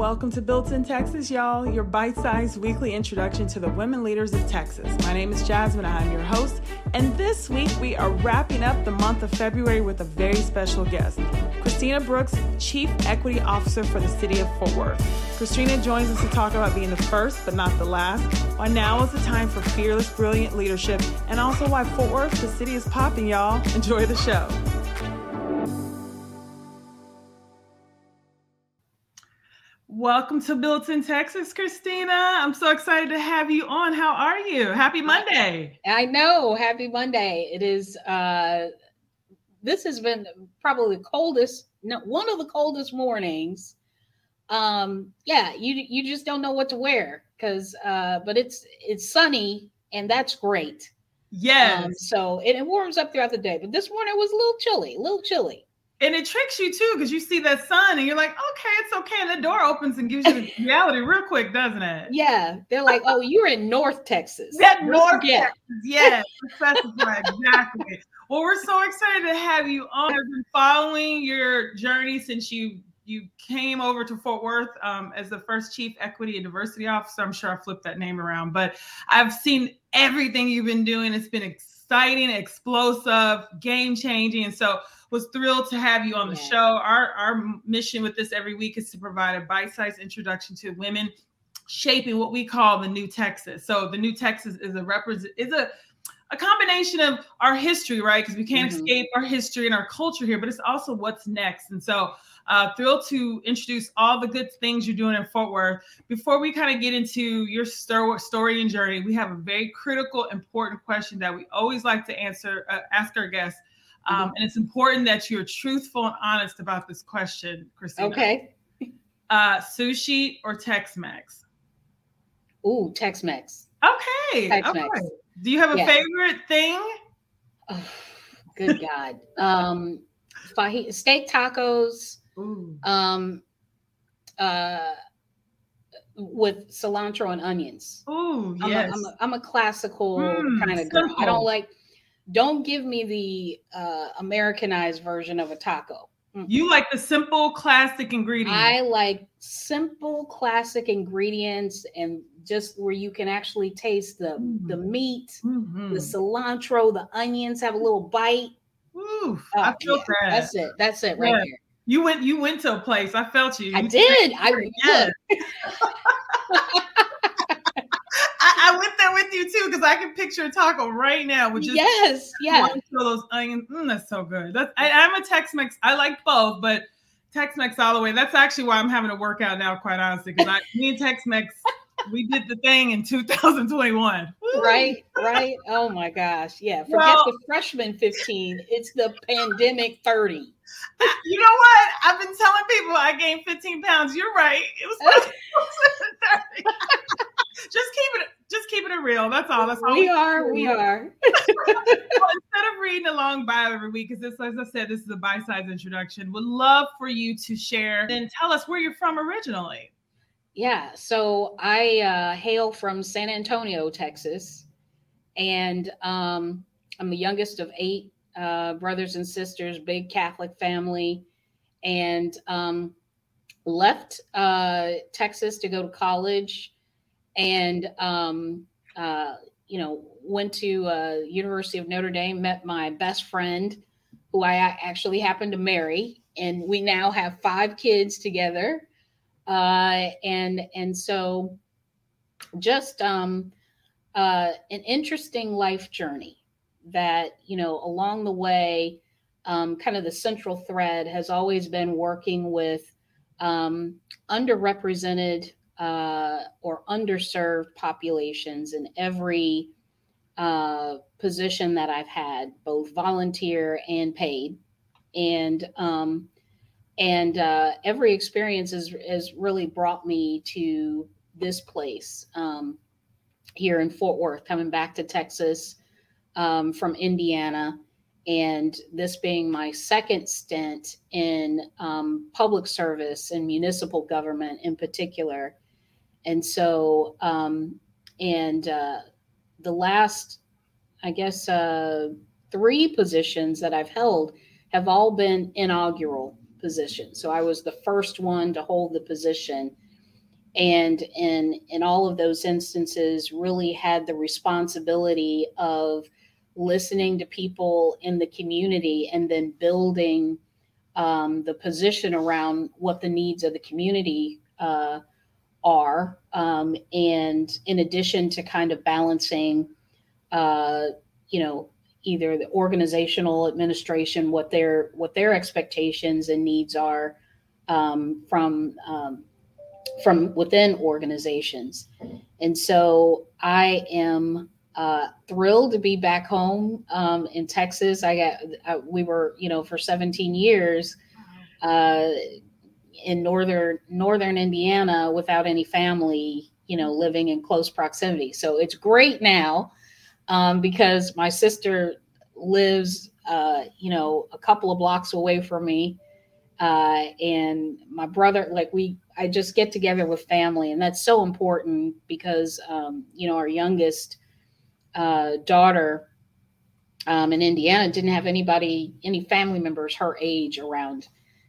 Welcome to Built in Texas, y'all, your bite sized weekly introduction to the women leaders of Texas. My name is Jasmine, I'm your host, and this week we are wrapping up the month of February with a very special guest, Christina Brooks, Chief Equity Officer for the City of Fort Worth. Christina joins us to talk about being the first but not the last, why now is the time for fearless, brilliant leadership, and also why Fort Worth, the city, is popping, y'all. Enjoy the show. Welcome to Built in Texas, Christina. I'm so excited to have you on. How are you? Happy Monday. I know. Happy Monday. It is uh this has been probably the coldest, no, one of the coldest mornings. Um, yeah, you you just don't know what to wear because uh, but it's it's sunny and that's great. Yes. Um, so it, it warms up throughout the day, but this morning was a little chilly, a little chilly and it tricks you too because you see that sun and you're like, okay, it's okay. And the door opens and gives you the reality real quick, doesn't it? Yeah. They're like, oh, you're in North Texas. Yeah, North Texas. Yes, exactly. Well, we're so excited to have you on. I've been following your journey since you you came over to Fort Worth um, as the first chief equity and diversity officer. I'm sure I flipped that name around, but I've seen everything you've been doing. It's been exciting, explosive, game changing. And so was thrilled to have you on the yeah. show. Our our mission with this every week is to provide a bite-sized introduction to women shaping what we call the new Texas. So the new Texas is a represent is a a combination of our history, right? Because we can't mm-hmm. escape our history and our culture here, but it's also what's next. And so, uh, thrilled to introduce all the good things you're doing in Fort Worth. Before we kind of get into your story and journey, we have a very critical, important question that we always like to answer, uh, ask our guests. Um, mm-hmm. And it's important that you're truthful and honest about this question, Christina. Okay. Uh, sushi or Tex Mex? Ooh, Tex Mex. Okay. Tex-Mex. Okay. Do you have a yeah. favorite thing? Oh, good God. um, steak tacos. Ooh. Um, uh, with cilantro and onions. Oh, yes. I'm a, I'm a, I'm a classical mm, kind of girl. I don't like don't give me the uh, Americanized version of a taco. Mm. You like the simple classic ingredients. I like simple classic ingredients and just where you can actually taste the mm-hmm. the meat, mm-hmm. the cilantro, the onions have a little bite. Ooh, oh, I feel yeah, that. That's it. That's it right yeah. there. You went you went to a place. I felt you. I did. I yeah. I went there with you too because I can picture a taco right now with just yes, yes. Those onions, mm, that's so good. That's I, am a Tex-Mex. I like both, but Tex-Mex all the way. That's actually why I'm having a workout now, quite honestly, because I me and Tex-Mex we did the thing in 2021. Right, right. Oh my gosh. Yeah. Forget well, the freshman 15. It's the pandemic 30. You know what? I've been telling people I gained 15 pounds. You're right. It was 30. just keep it just keeping it real. That's all. That's all we, we are. We are. well, instead of reading a long bio every week, because this, as I said, this is a bite-sized introduction. Would love for you to share and tell us where you're from originally. Yeah. So I uh, hail from San Antonio, Texas, and um, I'm the youngest of eight uh, brothers and sisters. Big Catholic family, and um, left uh, Texas to go to college and um, uh, you know went to uh, University of Notre Dame. Met my best friend, who I actually happened to marry, and we now have five kids together. Uh, and and so just um, uh, an interesting life journey that you know along the way um, kind of the central thread has always been working with um, underrepresented uh, or underserved populations in every uh, position that I've had, both volunteer and paid, and um, and uh, every experience has, has really brought me to this place um, here in Fort Worth, coming back to Texas um, from Indiana, and this being my second stint in um, public service and municipal government in particular. And so, um, and uh, the last, I guess, uh, three positions that I've held have all been inaugural positions. So I was the first one to hold the position and in in all of those instances really had the responsibility of listening to people in the community and then building um, the position around what the needs of the community uh, are um, and in addition to kind of balancing uh, you know either the organizational administration what their what their expectations and needs are um, from um, from within organizations. And so I am uh, thrilled to be back home um, in Texas. I got, uh, we were, you know, for 17 years uh, in northern northern Indiana without any family, you know, living in close proximity. So it's great now um, because my sister lives, uh, you know, a couple of blocks away from me. Uh, and my brother, like we I just get together with family, and that's so important because um, you know our youngest uh, daughter um, in Indiana didn't have anybody, any family members her age around,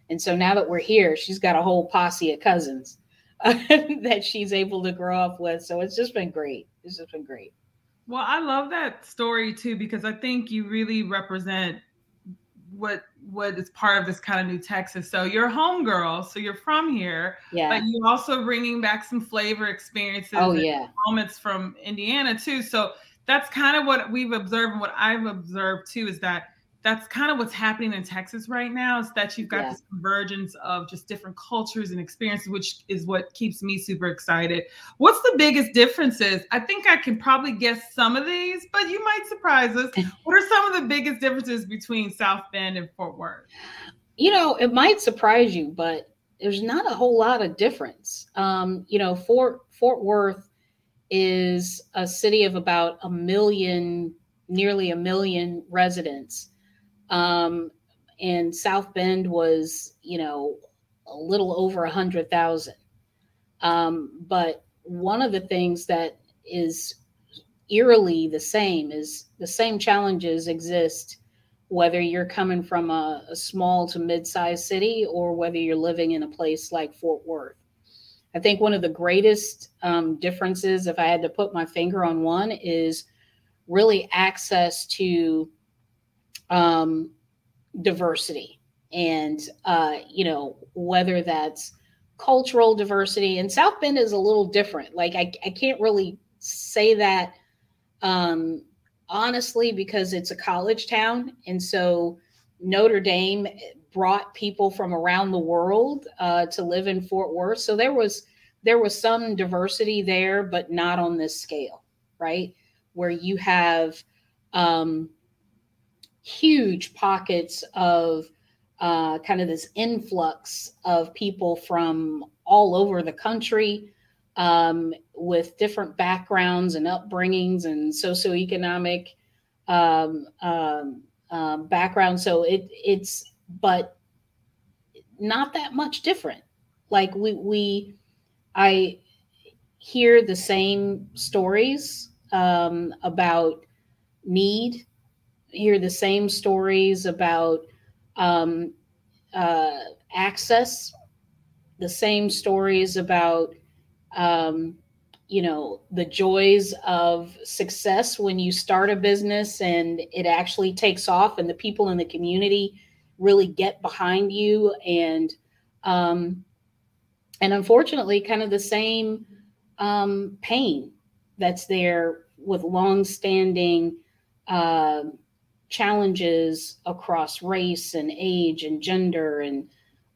and so now that we're here, she's got a whole posse of cousins that she's able to grow up with. So it's just been great. It's just been great. Well, I love that story too because I think you really represent what what is part of this kind of new Texas. So you're a home girl, so you're from here, yeah. But you're also bringing back some flavor experiences. Oh yeah, moments from Indiana too. So that's kind of what we've observed, and what I've observed too is that that's kind of what's happening in Texas right now is that you've got yeah. this convergence of just different cultures and experiences, which is what keeps me super excited. What's the biggest differences? I think I can probably guess some of these, but you might surprise us. what are some of the biggest differences between South Bend and Fort Worth? You know, it might surprise you, but there's not a whole lot of difference. Um, you know, Fort Fort Worth is a city of about a million, nearly a million residents um, and South Bend was, you know, a little over a hundred thousand. Um, but one of the things that is eerily the same is the same challenges exist whether you're coming from a, a small to mid-sized city or whether you're living in a place like Fort Worth. I think one of the greatest um, differences, if I had to put my finger on one, is really access to um, diversity. And uh, you know whether that's cultural diversity and south bend is a little different. Like i, I can't really say that um, honestly because it's a college town. And so notre dame brought people from around the world uh, to live in fort worth. So there was there was some diversity there but not on this scale right? Where you have um, huge pockets of uh, kind of this influx of people from all over the country um, with different backgrounds and upbringings and socioeconomic um, um, um, background. So it it's but not that much different. Like we we I hear the same stories um, about need hear the same stories about um, uh, access, the same stories about, um, you know, the joys of success when you start a business and it actually takes off and the people in the community really get behind you and um, and unfortunately kind of the same um, pain that's there with long-standing uh, challenges across race and age and gender and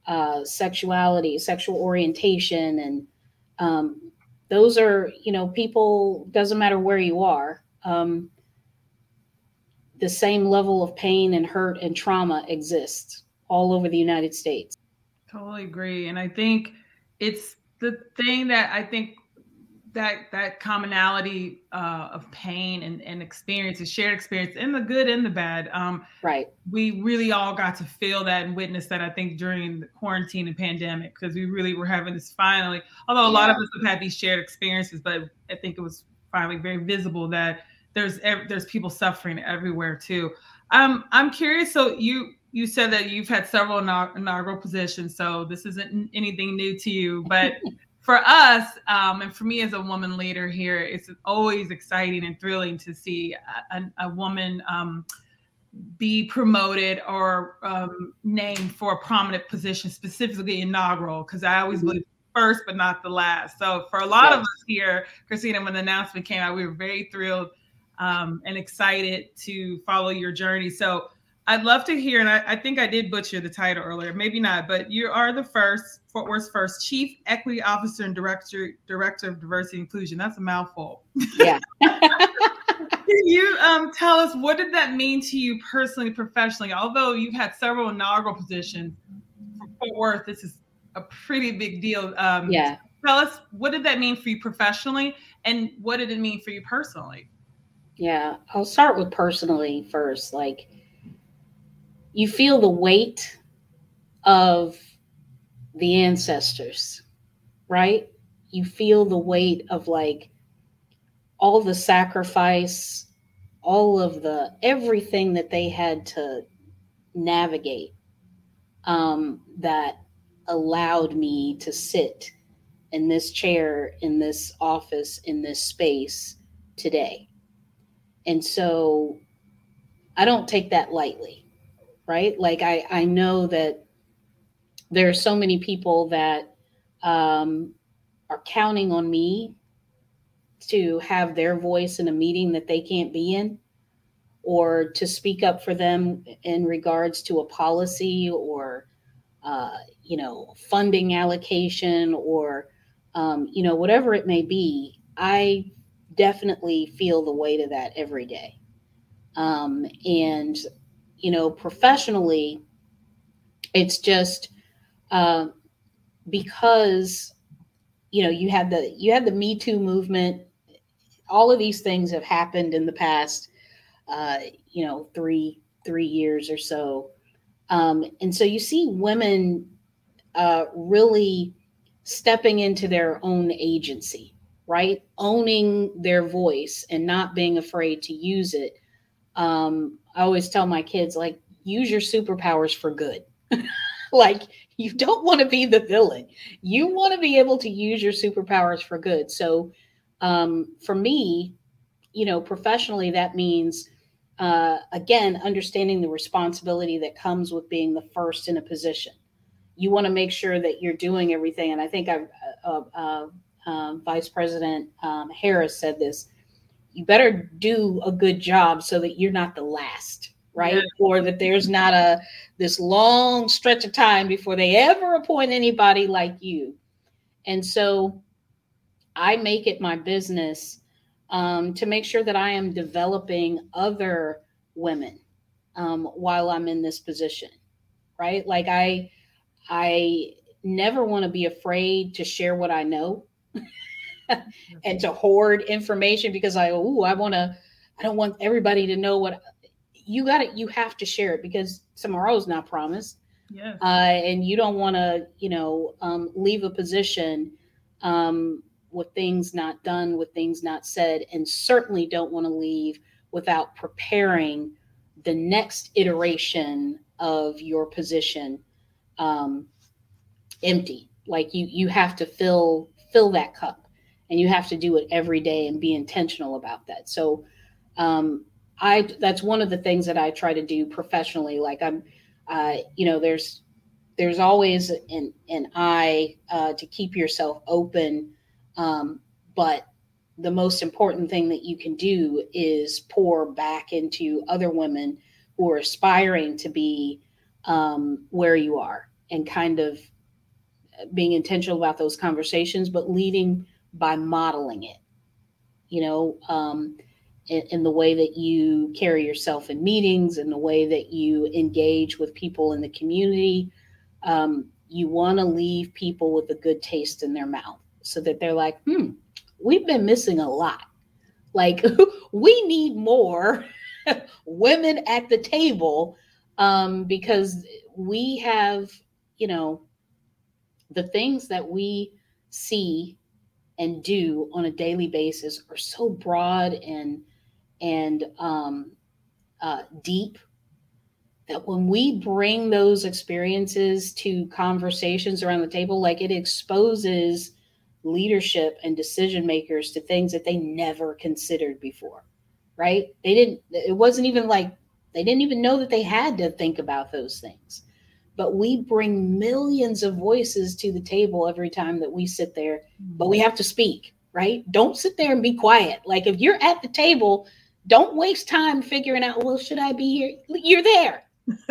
uh, sexuality, sexual orientation, and um, those are you know people doesn't matter where you are. Um, the same level of pain and hurt and trauma exists all over the United States. Totally agree, and I think it's the thing that I think that that commonality uh, of pain and, and experience, a shared experience, in the good and the bad. Um, right. We really all got to feel that and witness that. I think during the quarantine and pandemic, because we really were having this finally. Although a yeah. lot of us have had these shared experiences, but I think it was finally very visible that there's there's people suffering everywhere too. Um, I'm curious. So you you said that you've had several inaugural positions, so this isn't anything new to you, but for us, um, and for me as a woman leader here, it's always exciting and thrilling to see a, a, a woman um, be promoted or um, named for a prominent position, specifically inaugural, because I always mm-hmm. believe first but not the last. So for a lot yes. of us here, Christina, when the announcement came out, we were very thrilled um, and excited to follow your journey. So I'd love to hear, and I, I, think I did butcher the title earlier, maybe not, but you are the first Fort Worth's first Chief Equity Officer and Director Director of Diversity and Inclusion. That's a mouthful. Yeah. Can you um, tell us what did that mean to you personally, professionally? Although you've had several inaugural positions for Fort Worth, this is a pretty big deal. Um, yeah. Tell us what did that mean for you professionally, and what did it mean for you personally? Yeah, I'll start with personally first. Like, you feel the weight of the ancestors, right? You feel the weight of like all the sacrifice, all of the everything that they had to navigate um, that allowed me to sit in this chair, in this office, in this space today. And so I don't take that lightly, right? Like I, I know that there are so many people that um, are counting on me to have their voice in a meeting that they can't be in or to speak up for them in regards to a policy or uh, you know funding allocation or um, you know whatever it may be i definitely feel the weight of that every day um, and you know professionally it's just uh, because you know you had the you had the me too movement all of these things have happened in the past, uh, you know, three three years or so, um, and so you see women uh, really stepping into their own agency, right? Owning their voice and not being afraid to use it. Um, I always tell my kids, like, use your superpowers for good. like, you don't want to be the villain. You want to be able to use your superpowers for good. So, um, for me, you know, professionally, that means uh, again understanding the responsibility that comes with being the first in a position. You want to make sure that you're doing everything, and I think I've, uh, uh, um, Vice President um, Harris said this. You better do a good job so that you're not the last, right? Yeah. Or that there's not a this long stretch of time before they ever appoint anybody like you. And so I make it my business um, to make sure that I am developing other women um, while I'm in this position, right? Like I, I never want to be afraid to share what I know and to hoard information because I, oh, I want to, I don't want everybody to know what you got it. You have to share it because tomorrow's not promised. Yeah. Uh, and you don't want to, you know, um, leave a position um, with things not done, with things not said, and certainly don't want to leave without preparing the next iteration of your position um, empty. Like you, you have to fill fill that cup, and you have to do it every day and be intentional about that. So, um, I that's one of the things that I try to do professionally. Like I'm, uh, you know, there's there's always an an eye uh, to keep yourself open um, but the most important thing that you can do is pour back into other women who are aspiring to be um, where you are and kind of being intentional about those conversations, but leading by modeling it, you know, um, in, in, the way that you carry yourself in meetings and the way that you engage with people in the community. Um, you want to leave people with a good taste in their mouth so that they're like, hmm, we've been missing a lot. Like, we need more women at the table um, because we have, you know, the things that we see and do on a daily basis are so broad and and um, uh, deep that when we bring those experiences to conversations around the table, like it exposes leadership and decision makers to things that they never considered before right? They didn't it wasn't even like they didn't even know that they had to think about those things but we bring millions of voices to the table every time that we sit there. But we have to speak right? Don't sit there and be quiet. Like if you're at the table don't waste time figuring out well should i be here? You're there.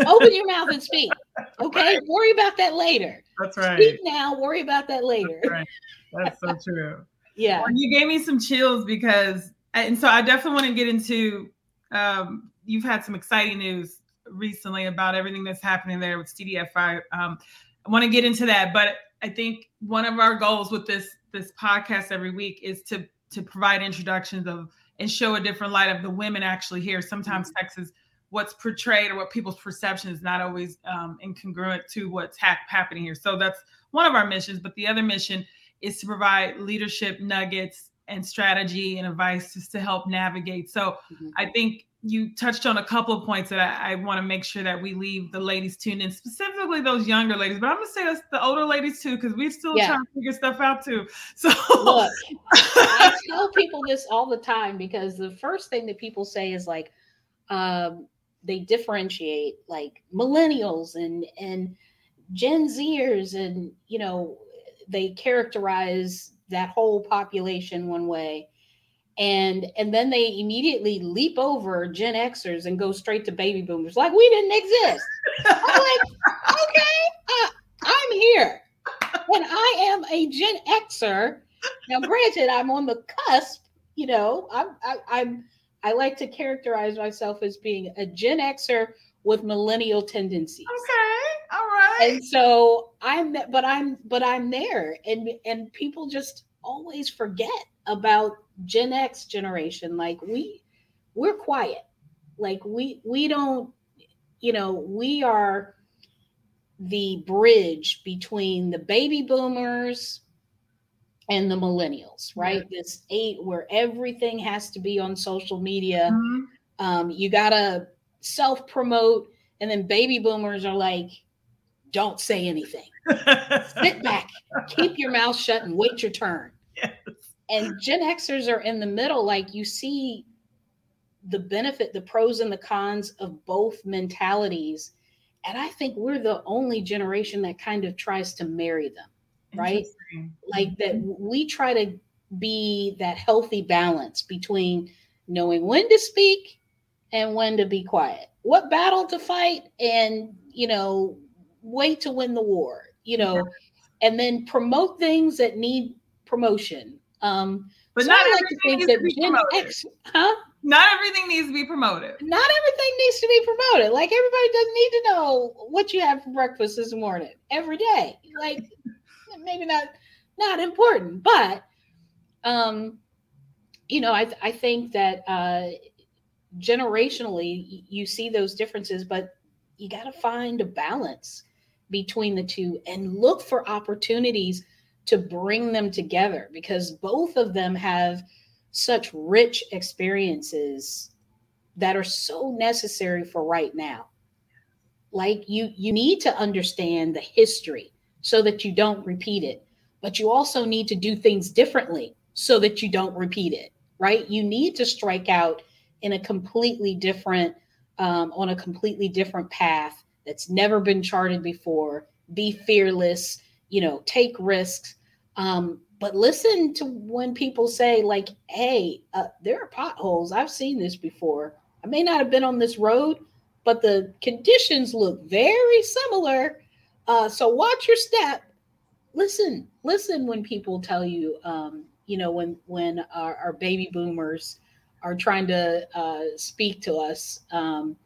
Open your mouth and speak okay? Right. worry about that later. That's right. speak now worry about that later. That's, right. that's so true. Yeah. Well, you gave me some chills because and so i definitely want to get into um, you've had some exciting news recently about everything that's happening there with CDFI. Um, I want to get into that, but I think one of our goals with this this podcast every week is to to provide introductions of and show a different light of the women actually here. Sometimes mm-hmm. Texas, what's portrayed or what people's perception is not always um, incongruent to what's ha- happening here. So that's one of our missions. But the other mission is to provide leadership nuggets and strategy and advice just to help navigate. So mm-hmm. I think you touched on a couple of points that I, I want to make sure that we leave the ladies tuned in, specifically those younger ladies. But I'm gonna say us the older ladies too, because we're still yeah. trying to figure stuff out too. So look, I tell people this all the time because the first thing that people say is like, um, they differentiate like millennials and and Gen Zers, and you know, they characterize that whole population one way and and then they immediately leap over Gen Xers and go straight to baby boomers like we didn't exist. I'm like, okay, uh, I'm here, and I am a Gen Xer. Now, granted, I'm on the cusp. You know, I'm I, I'm I like to characterize myself as being a Gen Xer with millennial tendencies. Okay, all right. And so I'm, but I'm, but I'm there, and and people just always forget about Gen X generation. Like we we're quiet. Like we we don't, you know, we are the bridge between the baby boomers and the millennials, right? This eight where everything has to be on social media. Mm-hmm. Um, you gotta self promote, and then baby boomers are like, don't say anything. Sit back, keep your mouth shut, and wait your turn. And Gen Xers are in the middle. Like you see the benefit, the pros and the cons of both mentalities. And I think we're the only generation that kind of tries to marry them, right? Like that we try to be that healthy balance between knowing when to speak and when to be quiet, what battle to fight, and, you know, wait to win the war, you know, yeah. and then promote things that need promotion um, but so not I like to think that Gen X, huh? Not everything needs to be promoted. Not everything needs to be promoted. Like everybody doesn't need to know what you have for breakfast this morning every day. Like maybe not not important, but um, you know, I I think that uh, generationally you see those differences, but you got to find a balance between the two and look for opportunities to bring them together because both of them have such rich experiences that are so necessary for right now. Like you you need to understand the history so that you don't repeat it but you also need to do things differently so that you don't repeat it right? You need to strike out in a completely different um, on a completely different path that's never been charted before be fearless you know, take risks. Um, but listen to when people say, like, hey, uh, there are potholes. I've seen this before. I may not have been on this road, but the conditions look very similar. Uh, so watch your step. Listen, listen when people tell you, um, you know, when when our, our baby boomers are trying to uh, speak to us. Um,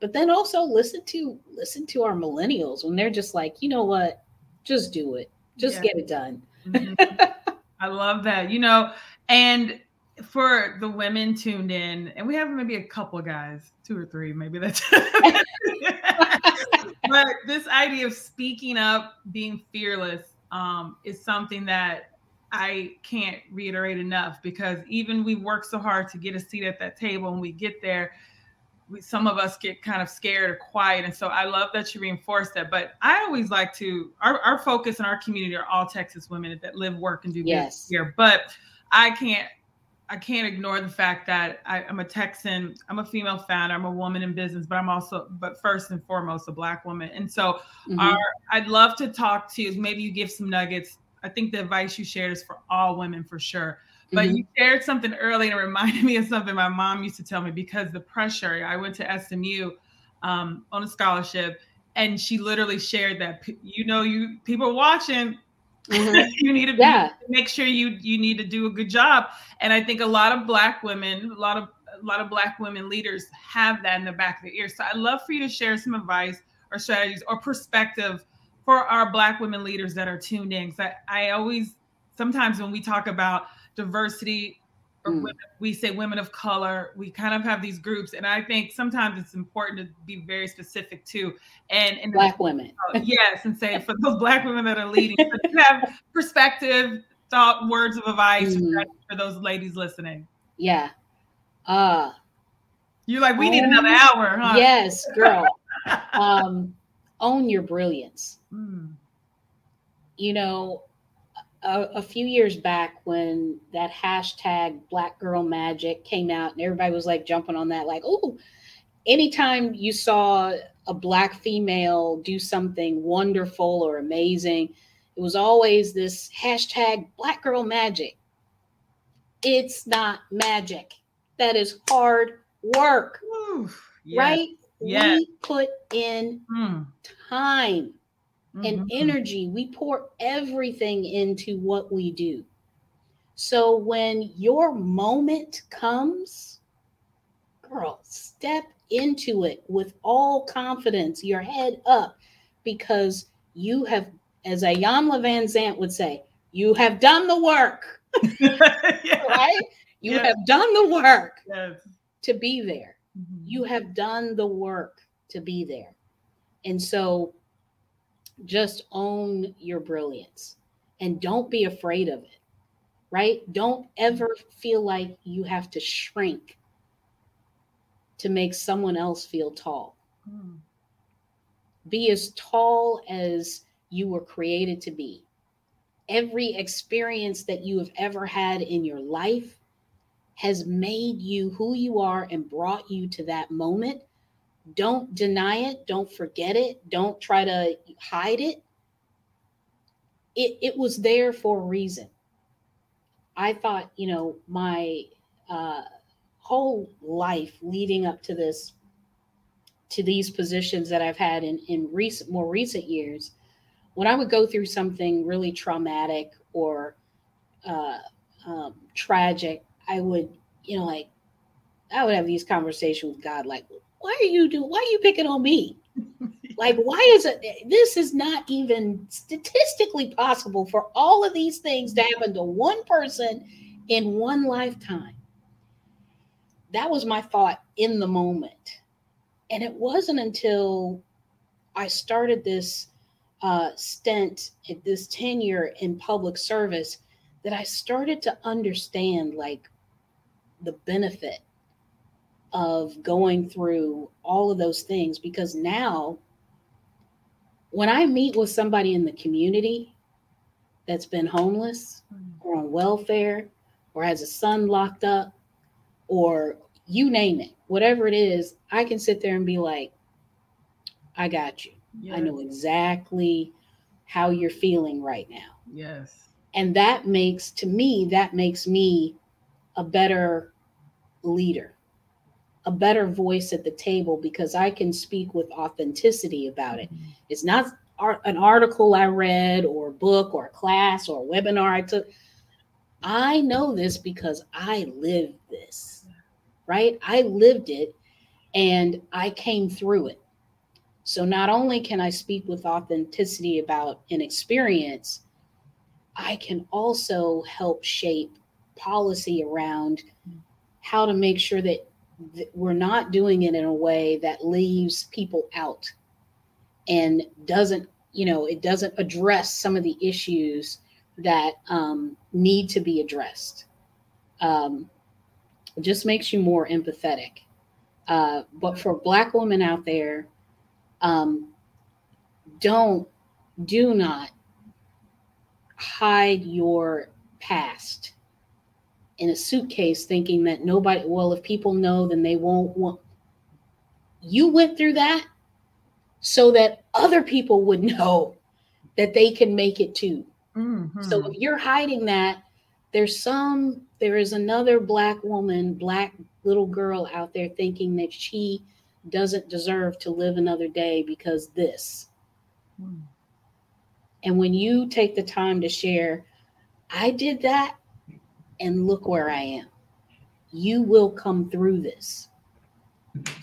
but then also listen to listen to our millennials when they're just like, you know what, just do it. Just yeah. get it done. Mm-hmm. I love that. You know, and for the women tuned in, and we have maybe a couple guys, two or three, maybe that's. but this idea of speaking up, being fearless, um, is something that I can't reiterate enough because even we work so hard to get a seat at that table and we get there, we, some of us get kind of scared or quiet. And so I love that you reinforce that. But I always like to, our, our focus in our community are all Texas women that live, work, and do Yes. business here. But I can't, I can't ignore the fact that I, I'm a Texan, I'm a female founder, I'm a woman in business, but I'm also, but first and foremost, a black woman. And so Mhm. our, I'd love to talk to you. Maybe you give some nuggets. I think the advice you shared is for all women for sure. But Mhm. you shared something early and it reminded me of something my mom used to tell me because the pressure. I went to SMU um, on a scholarship, and she literally shared that you know you people are watching. Mhm. you need to be, Yeah. make sure you you need to do a good job. And I think a lot of black women, a lot of a lot of black women leaders have that in the back of their ear. So I'd love for you to share some advice or strategies or perspective for our black women leaders that are tuned in. Because I, I always sometimes when we talk about diversity or Mm. women, we say women of color, we kind of have these groups. And I think sometimes it's important to be very specific too. And, and Black women. yes, and say for those black women that are leading, so have perspective, thought, words of advice Mhm. for those ladies listening. Yeah. Uh You're like, we need Oh, another hour, huh? yes, girl. um own your brilliance. Mm. You know, a, a few years back when that hashtag black girl magic came out and everybody was like jumping on that like, "Oh, anytime you saw a black female do something wonderful or amazing, it was always this hashtag black girl magic. It's not magic. That is hard work. Yes. right? Yes. We put in Mm. time and Mhm. energy. We pour everything into what we do. So when your moment comes, girl, step into it with all confidence, your head up, because you have, as Iyanla Vanzant would say, you have done the work, yeah. right? You have done the work Yes. to be there Mhm. you have done the work to be there. And so just own your brilliance and don't be afraid of it, right? Don't ever feel like you have to shrink to make someone else feel tall. Mm. Be as tall as you were created to be. Every experience that you have ever had in your life has made you who you are and brought you to that moment. Don't deny it. Don't forget it. Don't try to hide it. It, it was there for a reason. I thought, you know, my uh, whole life leading up to this, to these positions that I've had in, in recent, more recent years, when I would go through something really traumatic or uh, um, tragic, I would, you know, like I would have these conversations with God, like, why are you do? Why are you picking on me? Like, why is it? This is not even statistically possible for all of these things to happen to one person in one lifetime. That was my thought in the moment, and it wasn't until I started this uh, stint, this tenure in public service, that I started to understand like the benefit of going through all of those things because now when I meet with somebody in the community that's been homeless hmm. or on welfare or has a son locked up or you name it, whatever it is, I can sit there and be like, I got you. I know exactly how you're feeling right now Yes. and that makes to me that makes me a better leader a better voice at the table because i can speak with authenticity about it. Mm-hmm. It's not an article i read or a book or a class or a webinar i took. I know this because i lived this right? I lived it and i came through it. So not only can i speak with authenticity about an experience I can also help shape policy around mm. how to make sure that th- we're not doing it in a way that leaves people out and doesn't, you know, it doesn't address some of the issues that um, need to be addressed. Um, it just makes you more empathetic. Uh, but for Black women out there, um, don't, do not hide your past in a suitcase thinking that nobody, well, if people know, then they won't want. You went through that so that other people would know that they can make it too. Mm-hmm. So if you're hiding that, there's some, there is another black woman, black little girl out there thinking that she doesn't deserve to live another day because this. Mm. And when you take the time to share, I did that and look where I am, you will come through this.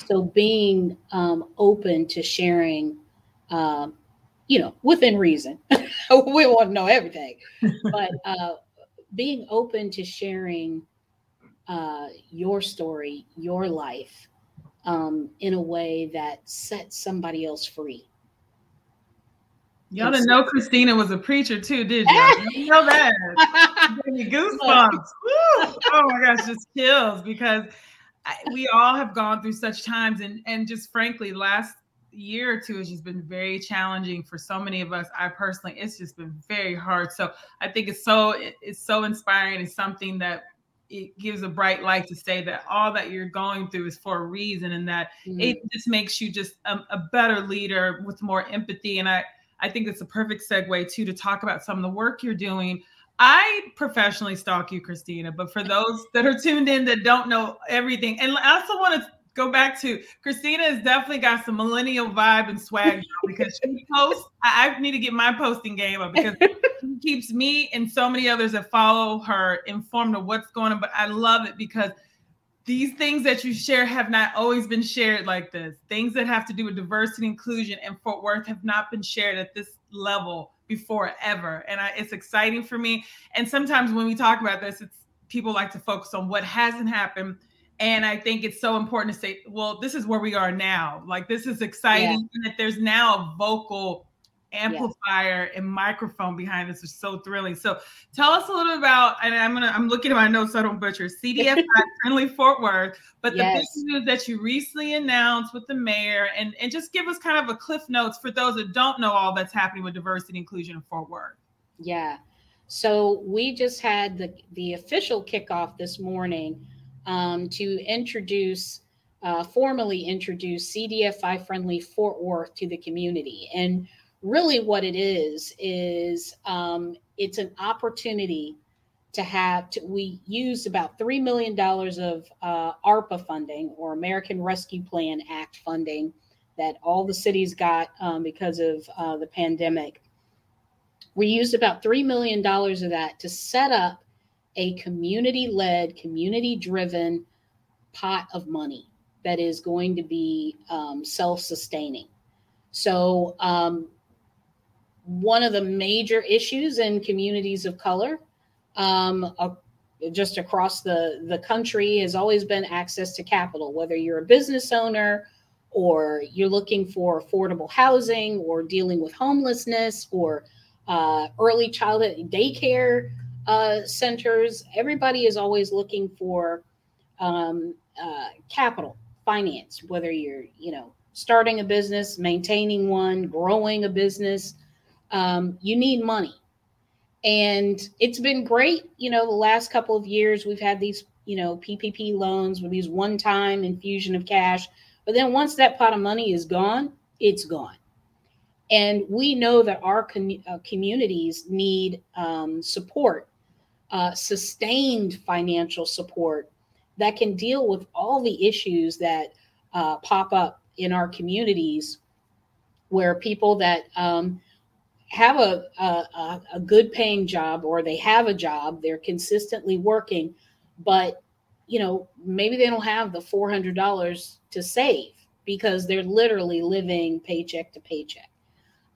So being um, open to sharing, um, you know, within reason, we want to know everything, but uh, being open to sharing uh, your story, your life, um, in a way that sets somebody else free. Y'all didn't know Christina was a preacher too, did you? you know that. goosebumps. oh my gosh, just chills because I, we all have gone through such times, and and just frankly, last year or two has just been very challenging for so many of us. I personally, it's just been very hard. So I think it's so it's so inspiring. It's something that it gives a bright light to say that all that you're going through is for a reason, and that mm-hmm. it just makes you just a, a better leader with more empathy. And I I think it's a perfect segue too to talk about some of the work you're doing. I professionally stalk you, Christina, but for those that are tuned in that don't know everything, and I also want to go back to Christina has definitely got some millennial vibe and swag because she posts. I, I, need to get my posting game up because she keeps me and so many others that follow her informed of what's going on. But I love it because these things that you share have not always been shared like this. Things that have to do with diversity, inclusion, and Fort Worth have not been shared at this level before ever. And I, it's exciting for me. And sometimes when we talk about this, it's people like to focus on what hasn't happened. And I think it's so important to say, well, this is where we are now. Like this is exciting yeah. that there's now a vocal amplifier yes. and microphone behind this is so thrilling. So tell us a little bit about, and I'm gonna I'm looking at my notes so I don't butcher CDF friendly Fort Worth, but yes. the big news that you recently announced with the mayor, and and just give us kind of a cliff notes for those that don't know all that's happening with diversity and inclusion in Fort Worth. Yeah. So we just had the the official kickoff this morning um, to introduce. Uh, formally introduce CDFI friendly Fort Worth to the community. And really what it is is um, it's an opportunity to have to, we used about $3 million of uh, arpa funding or american rescue plan act funding that all the cities got um, because of uh, the pandemic. We used about $3 million of that to set up a community-led community-driven pot of money that is going to be um, self-sustaining. So um, one of the major issues in communities of color um, uh, just across the, the country has always been access to capital, whether you're a business owner or you're looking for affordable housing or dealing with homelessness or uh, early childhood daycare uh, centers. Everybody is always looking for um, uh, capital, finance, whether you're, you know, starting a business, maintaining one, growing a business, um, you need money. And it's been great. You know, the last couple of years, we've had these, you know, PPP loans with these one time infusion of cash. But then once that pot of money is gone, it's gone. And we know that our com- uh, communities need um, support, uh, sustained financial support that can deal with all the issues that uh, pop up in our communities where people that um, have a, a, a good paying job or they have a job, they're consistently working, but you know, maybe they don't have the $400 to save because they're literally living paycheck to paycheck.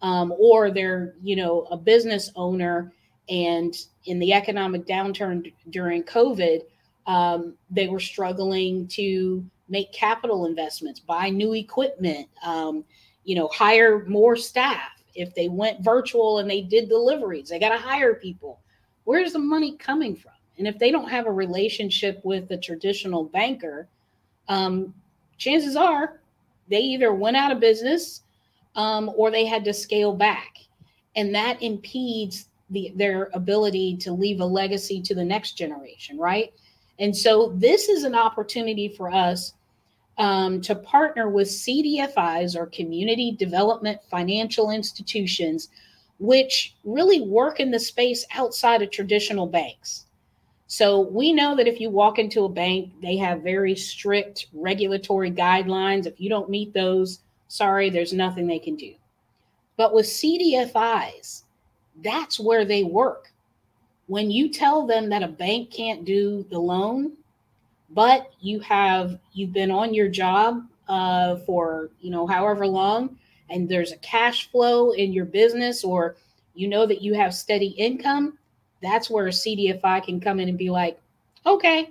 Um, or they're, you know, a business owner and in the economic downturn during COVID, um, they were struggling to make capital investments, buy new equipment, um, you know, hire more staff if they went virtual and they did deliveries, they got to hire people. Where's the money coming from? And if they don't have a relationship with a traditional banker, um, chances are they either went out of business um, or they had to scale back. And that impedes the, their ability to leave a legacy to the next generation, right? And so this is an opportunity for us um, to partner with CDFIs or community development financial institutions, which really work in the space outside of traditional banks. So we know that if you walk into a bank, they have very strict regulatory guidelines. If you don't meet those, sorry, there's nothing they can do. But with CDFIs, that's where they work. When you tell them that a bank can't do the loan, but you have you've been on your job uh, for you know however long, and there's a cash flow in your business, or you know that you have steady income, that's where a CDFI can come in and be like, okay,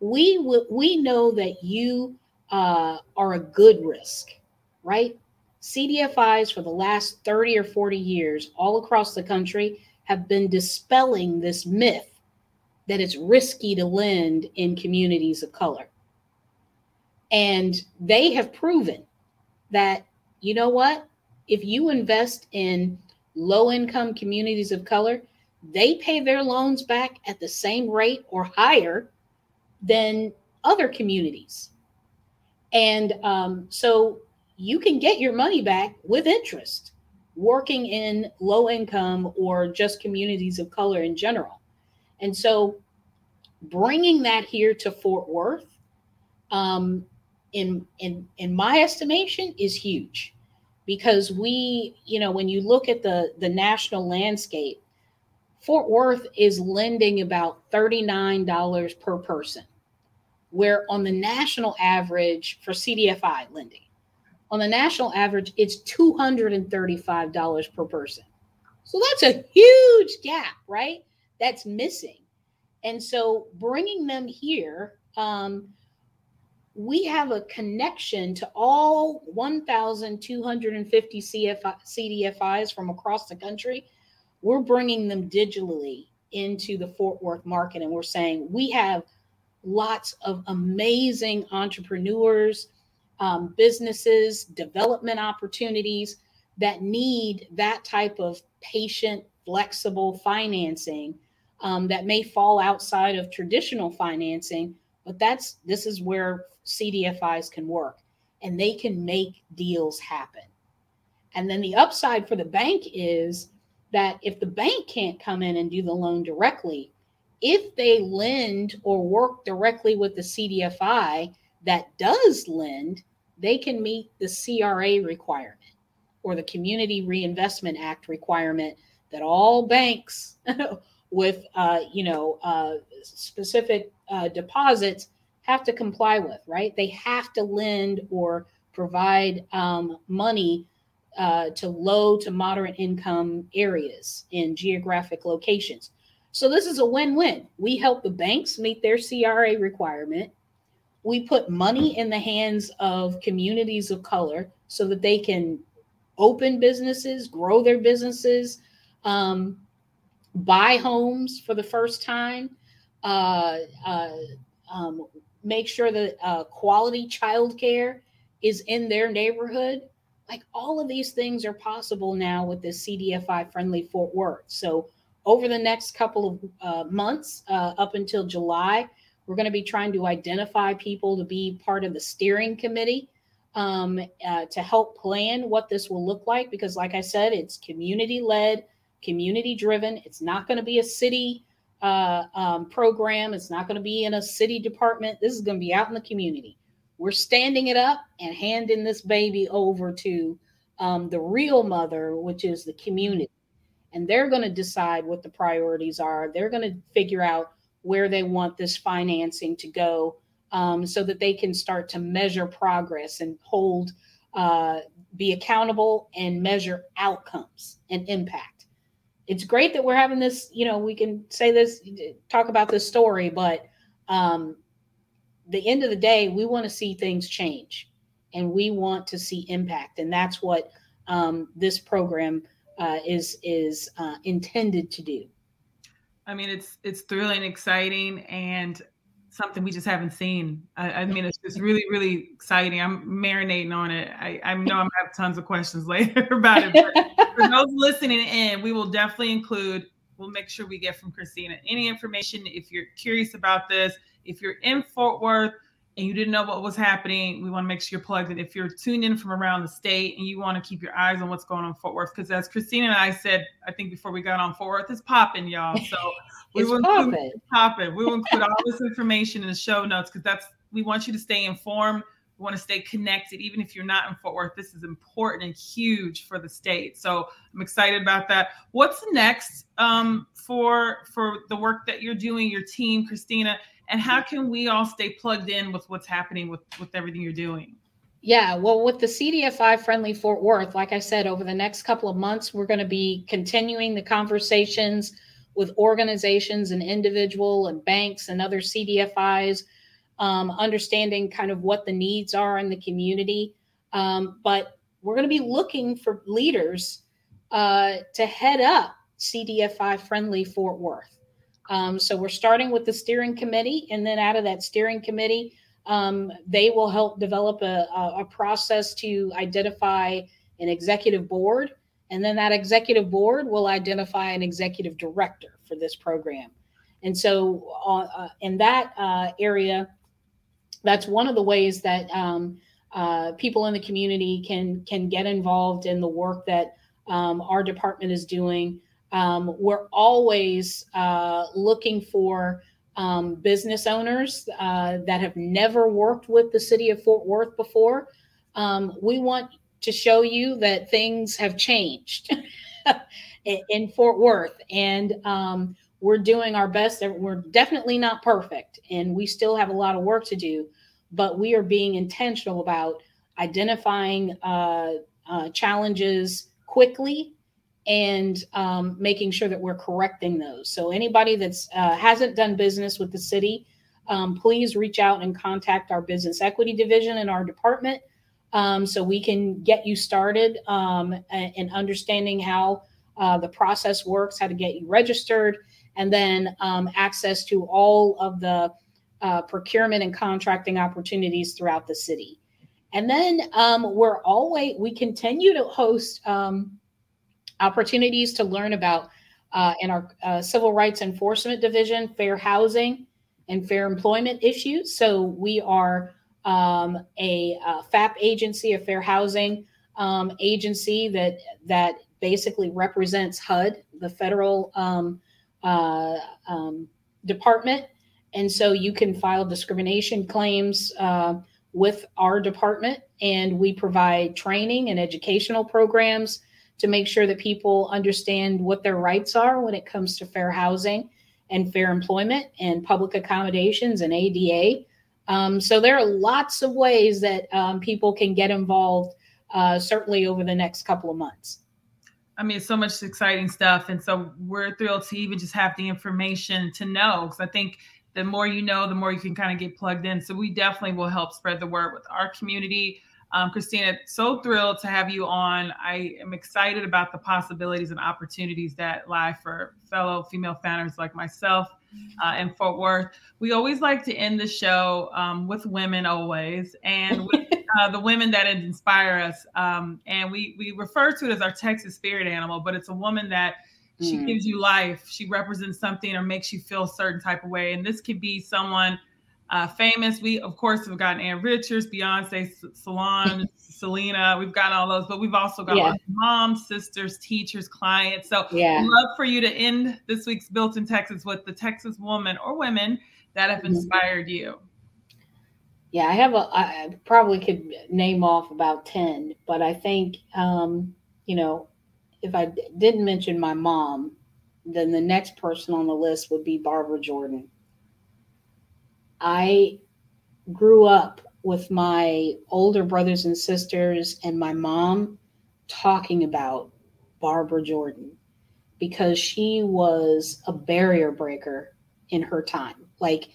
we w- we know that you uh, are a good risk, right? CDFIs for the last 30 or 40 years, all across the country, have been dispelling this myth that it's risky to lend in communities of color. And they have proven that, you know what? If you invest in low income communities of color, they pay their loans back at the same rate or higher than other communities. And um, so you can get your money back with interest working in low income or just communities of color in general. And so bringing that here to Fort Worth, um, in, in, in my estimation, is huge because we, you know, when you look at the, the national landscape, Fort Worth is lending about $39 per person, where on the national average for CDFI lending, on the national average, it's $235 per person. So that's a huge gap, right? That's missing. And so bringing them here, um, we have a connection to all 1,250 CFI, CDFIs from across the country. We're bringing them digitally into the Fort Worth market, and we're saying we have lots of amazing entrepreneurs um, businesses, development opportunities that need that type of patient, flexible financing um, that may fall outside of traditional financing. But that's this is where CDFIs can work and they can make deals happen. And then the upside for the bank is that if the bank can't come in and do the loan directly, if they lend or work directly with the CDFI, that does lend, they can meet the CRA requirement or the Community Reinvestment Act requirement that all banks with uh, you know uh, specific uh, deposits have to comply with. Right? They have to lend or provide um, money uh, to low to moderate income areas in geographic locations. So this is a win-win. We help the banks meet their CRA requirement we put money in the hands of communities of color so that they can open businesses, grow their businesses, um, buy homes for the first time, uh, uh, um, make sure that uh, quality childcare is in their neighborhood. Like all of these things are possible now with this CDFI friendly Fort Worth. So, over the next couple of uh, months, uh, up until July, we're going to be trying to identify people to be part of the steering committee um, uh, to help plan what this will look like. Because, like I said, it's community led, community driven. It's not going to be a city uh, um, program, it's not going to be in a city department. This is going to be out in the community. We're standing it up and handing this baby over to um, the real mother, which is the community. And they're going to decide what the priorities are. They're going to figure out where they want this financing to go um, so that they can start to measure progress and hold, uh, be accountable and measure outcomes and impact. It's great that we're having this, you know, we can say this, talk about this story, but um, the end of the day, we want to see things change and we want to see impact. And that's what um, this program uh, is, is uh, intended to do. I mean, it's it's thrilling, exciting, and something we just haven't seen. I, I, mean, it's just really, really exciting. I'm marinating on it. I, I know I'm gonna have tons of questions later about it. for those listening in, we will definitely include. We'll make sure we get from Christina any information if you're curious about this. If you're in Fort Worth and you didn't know what was happening, we want to make sure you're plugged in. If you're tuned in from around the state and you want to keep your eyes on what's going on in Fort Worth, because as Christina and I said, I think before we got on Fort Worth, it's popping, y'all. So we will popping. Include, popping. We will include all this information in the show notes because that's we want you to stay informed. We want to stay connected, even if you're not in Fort Worth. This is important and huge for the state. So I'm excited about that. What's next um, for for the work that you're doing, your team, Christina? and how can we all stay plugged in with what's happening with with everything you're doing yeah well with the cdfi friendly fort worth like i said over the next couple of months we're going to be continuing the conversations with organizations and individual and banks and other cdfis um, understanding kind of what the needs are in the community um, but we're going to be looking for leaders uh, to head up cdfi friendly fort worth um, so we're starting with the steering committee, and then out of that steering committee, um, they will help develop a, a, process to identify an executive board, and then that executive board will identify an executive director for this program. And so, uh, uh, in that uh, area, that's one of the ways that um, uh, people in the community can can get involved in the work that um, our department is doing um, we're always uh, looking for um, business owners uh, that have never worked with the city of Fort Worth before. Um, we want to show you that things have changed in, Fort Worth, and um, we're doing our best. We're definitely not perfect, and we still have a lot of work to do, but we are being intentional about identifying uh, uh challenges quickly and um, making sure that we're correcting those. So anybody that's uh, hasn't done business with the city, um, please reach out and contact our business equity division in our department um, so we can get you started um, in understanding how uh, the process works, how to get you registered, and then um, access to all of the uh, procurement and contracting opportunities throughout the city. And then um, we're always we continue to host um, opportunities to learn about uh, in our uh, Civil Rights Enforcement Division, fair housing and fair employment issues. So we are um, a, a, FAP agency, a fair housing um, agency that that basically represents HUD, the federal um, uh, um, department. And so you can file discrimination claims uh, with our department, and we provide training and educational programs to make sure that people understand what their rights are when it comes to fair housing and fair employment and public accommodations and ADA. Um, so there are lots of ways that um, people can get involved, uh, certainly over the next couple of months. I mean, so much exciting stuff. And so we're thrilled to even just have the information to know. Because I think the more you know, the more you can kind of get plugged in. So we definitely will help spread the word with our community, um, Christina, so thrilled to have you on. I am excited about the possibilities and opportunities that lie for fellow female founders like myself uh, in Fort Worth. We always like to end the show um, with women, always, and with uh, the women that inspire us. Um, and we we refer to it as our Texas spirit animal, but it's a woman that she mm. gives you life. She represents something or makes you feel a certain type of way. And this could be someone uh, famous. We of course have gotten Ann Richards, Beyonce, Solange, Selena. We've gotten all those, but we've also got yeah. moms, sisters, teachers, clients. So yeah, love for you to end this week's Built in Texas with the Texas woman or women that have mm-hmm. inspired you. Yeah, I have a. I probably could name off about ten, but I think um, you know, if I didn't mention my mom, then the next person on the list would be Barbara Jordan I grew up with my older brothers and sisters and my mom talking about Barbara Jordan because she was a barrier breaker in her time. Like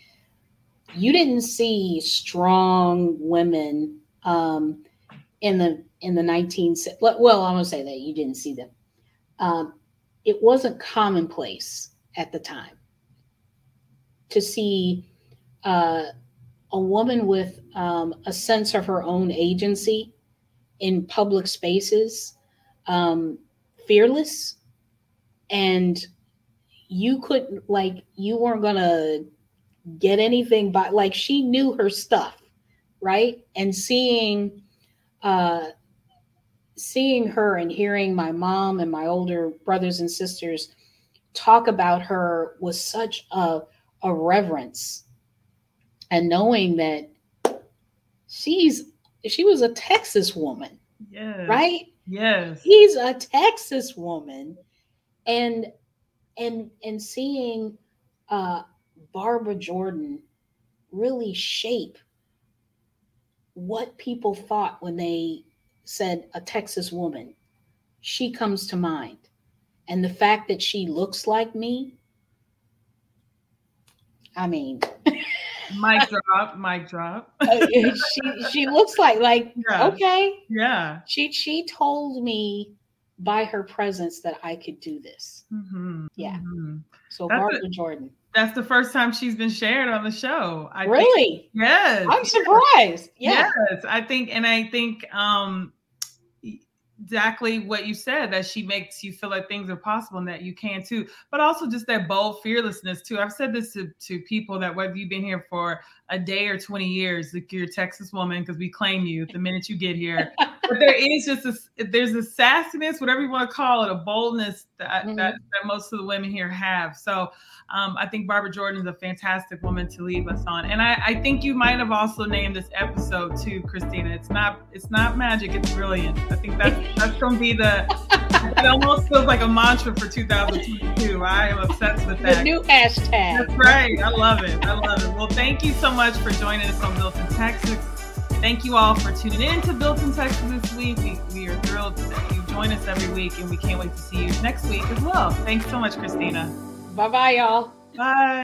you didn't see strong women um, in the in the 19 well i'm going to say that you didn't see them um, it wasn't commonplace at the time to see uh, a woman with um, a sense of her own agency in public spaces, um, fearless, and you couldn't like you weren't gonna get anything by like she knew her stuff, right? And seeing uh seeing her and hearing my mom and my older brothers and sisters talk about her was such a, a reverence and knowing that she's she was a Texas woman. Yes. Right? Yes. He's a Texas woman. And and and seeing uh Barbara Jordan really shape what people thought when they said a Texas woman. She comes to mind. And the fact that she looks like me, I mean, mic drop, mic drop. Uh, she she looks like like Yeah. okay. yeah. She she told me by her presence that I could do this. Mhm, Yeah. mhm. So That's Barbara Jordan. That's the first time she's been shared on the show. I think- Really? yes. I'm surprised. Yeah. Yes, I think, and I think um exactly what you said that she makes you feel like things are possible and that you can too, but also just that bold fearlessness too. I've said this to, to people that whether you've been here for a day or 20 years, like you're a Texas woman because we claim you the minute you get here. but there is just a there's a sassiness, whatever you want to call it, a boldness that Mhm. that, that most of the women here have. So um, I think Barbara Jordan is a fantastic woman to leave us on, and I, I think you might have also named this episode too, Christina. It's not it's not magic, it's brilliant. I think that's that's gonna be the. It almost feels like a mantra for 2022. I am obsessed with that. The new hashtag. That's right. I love it. I love it. Well, thank you so much for joining us on Built in Texas. Thank you all for tuning in to Built in Texas this week. We, we are thrilled that you join us every week, and we can't wait to see you next week as well. Thanks so much, Christina. Bye bye, y'all. Bye.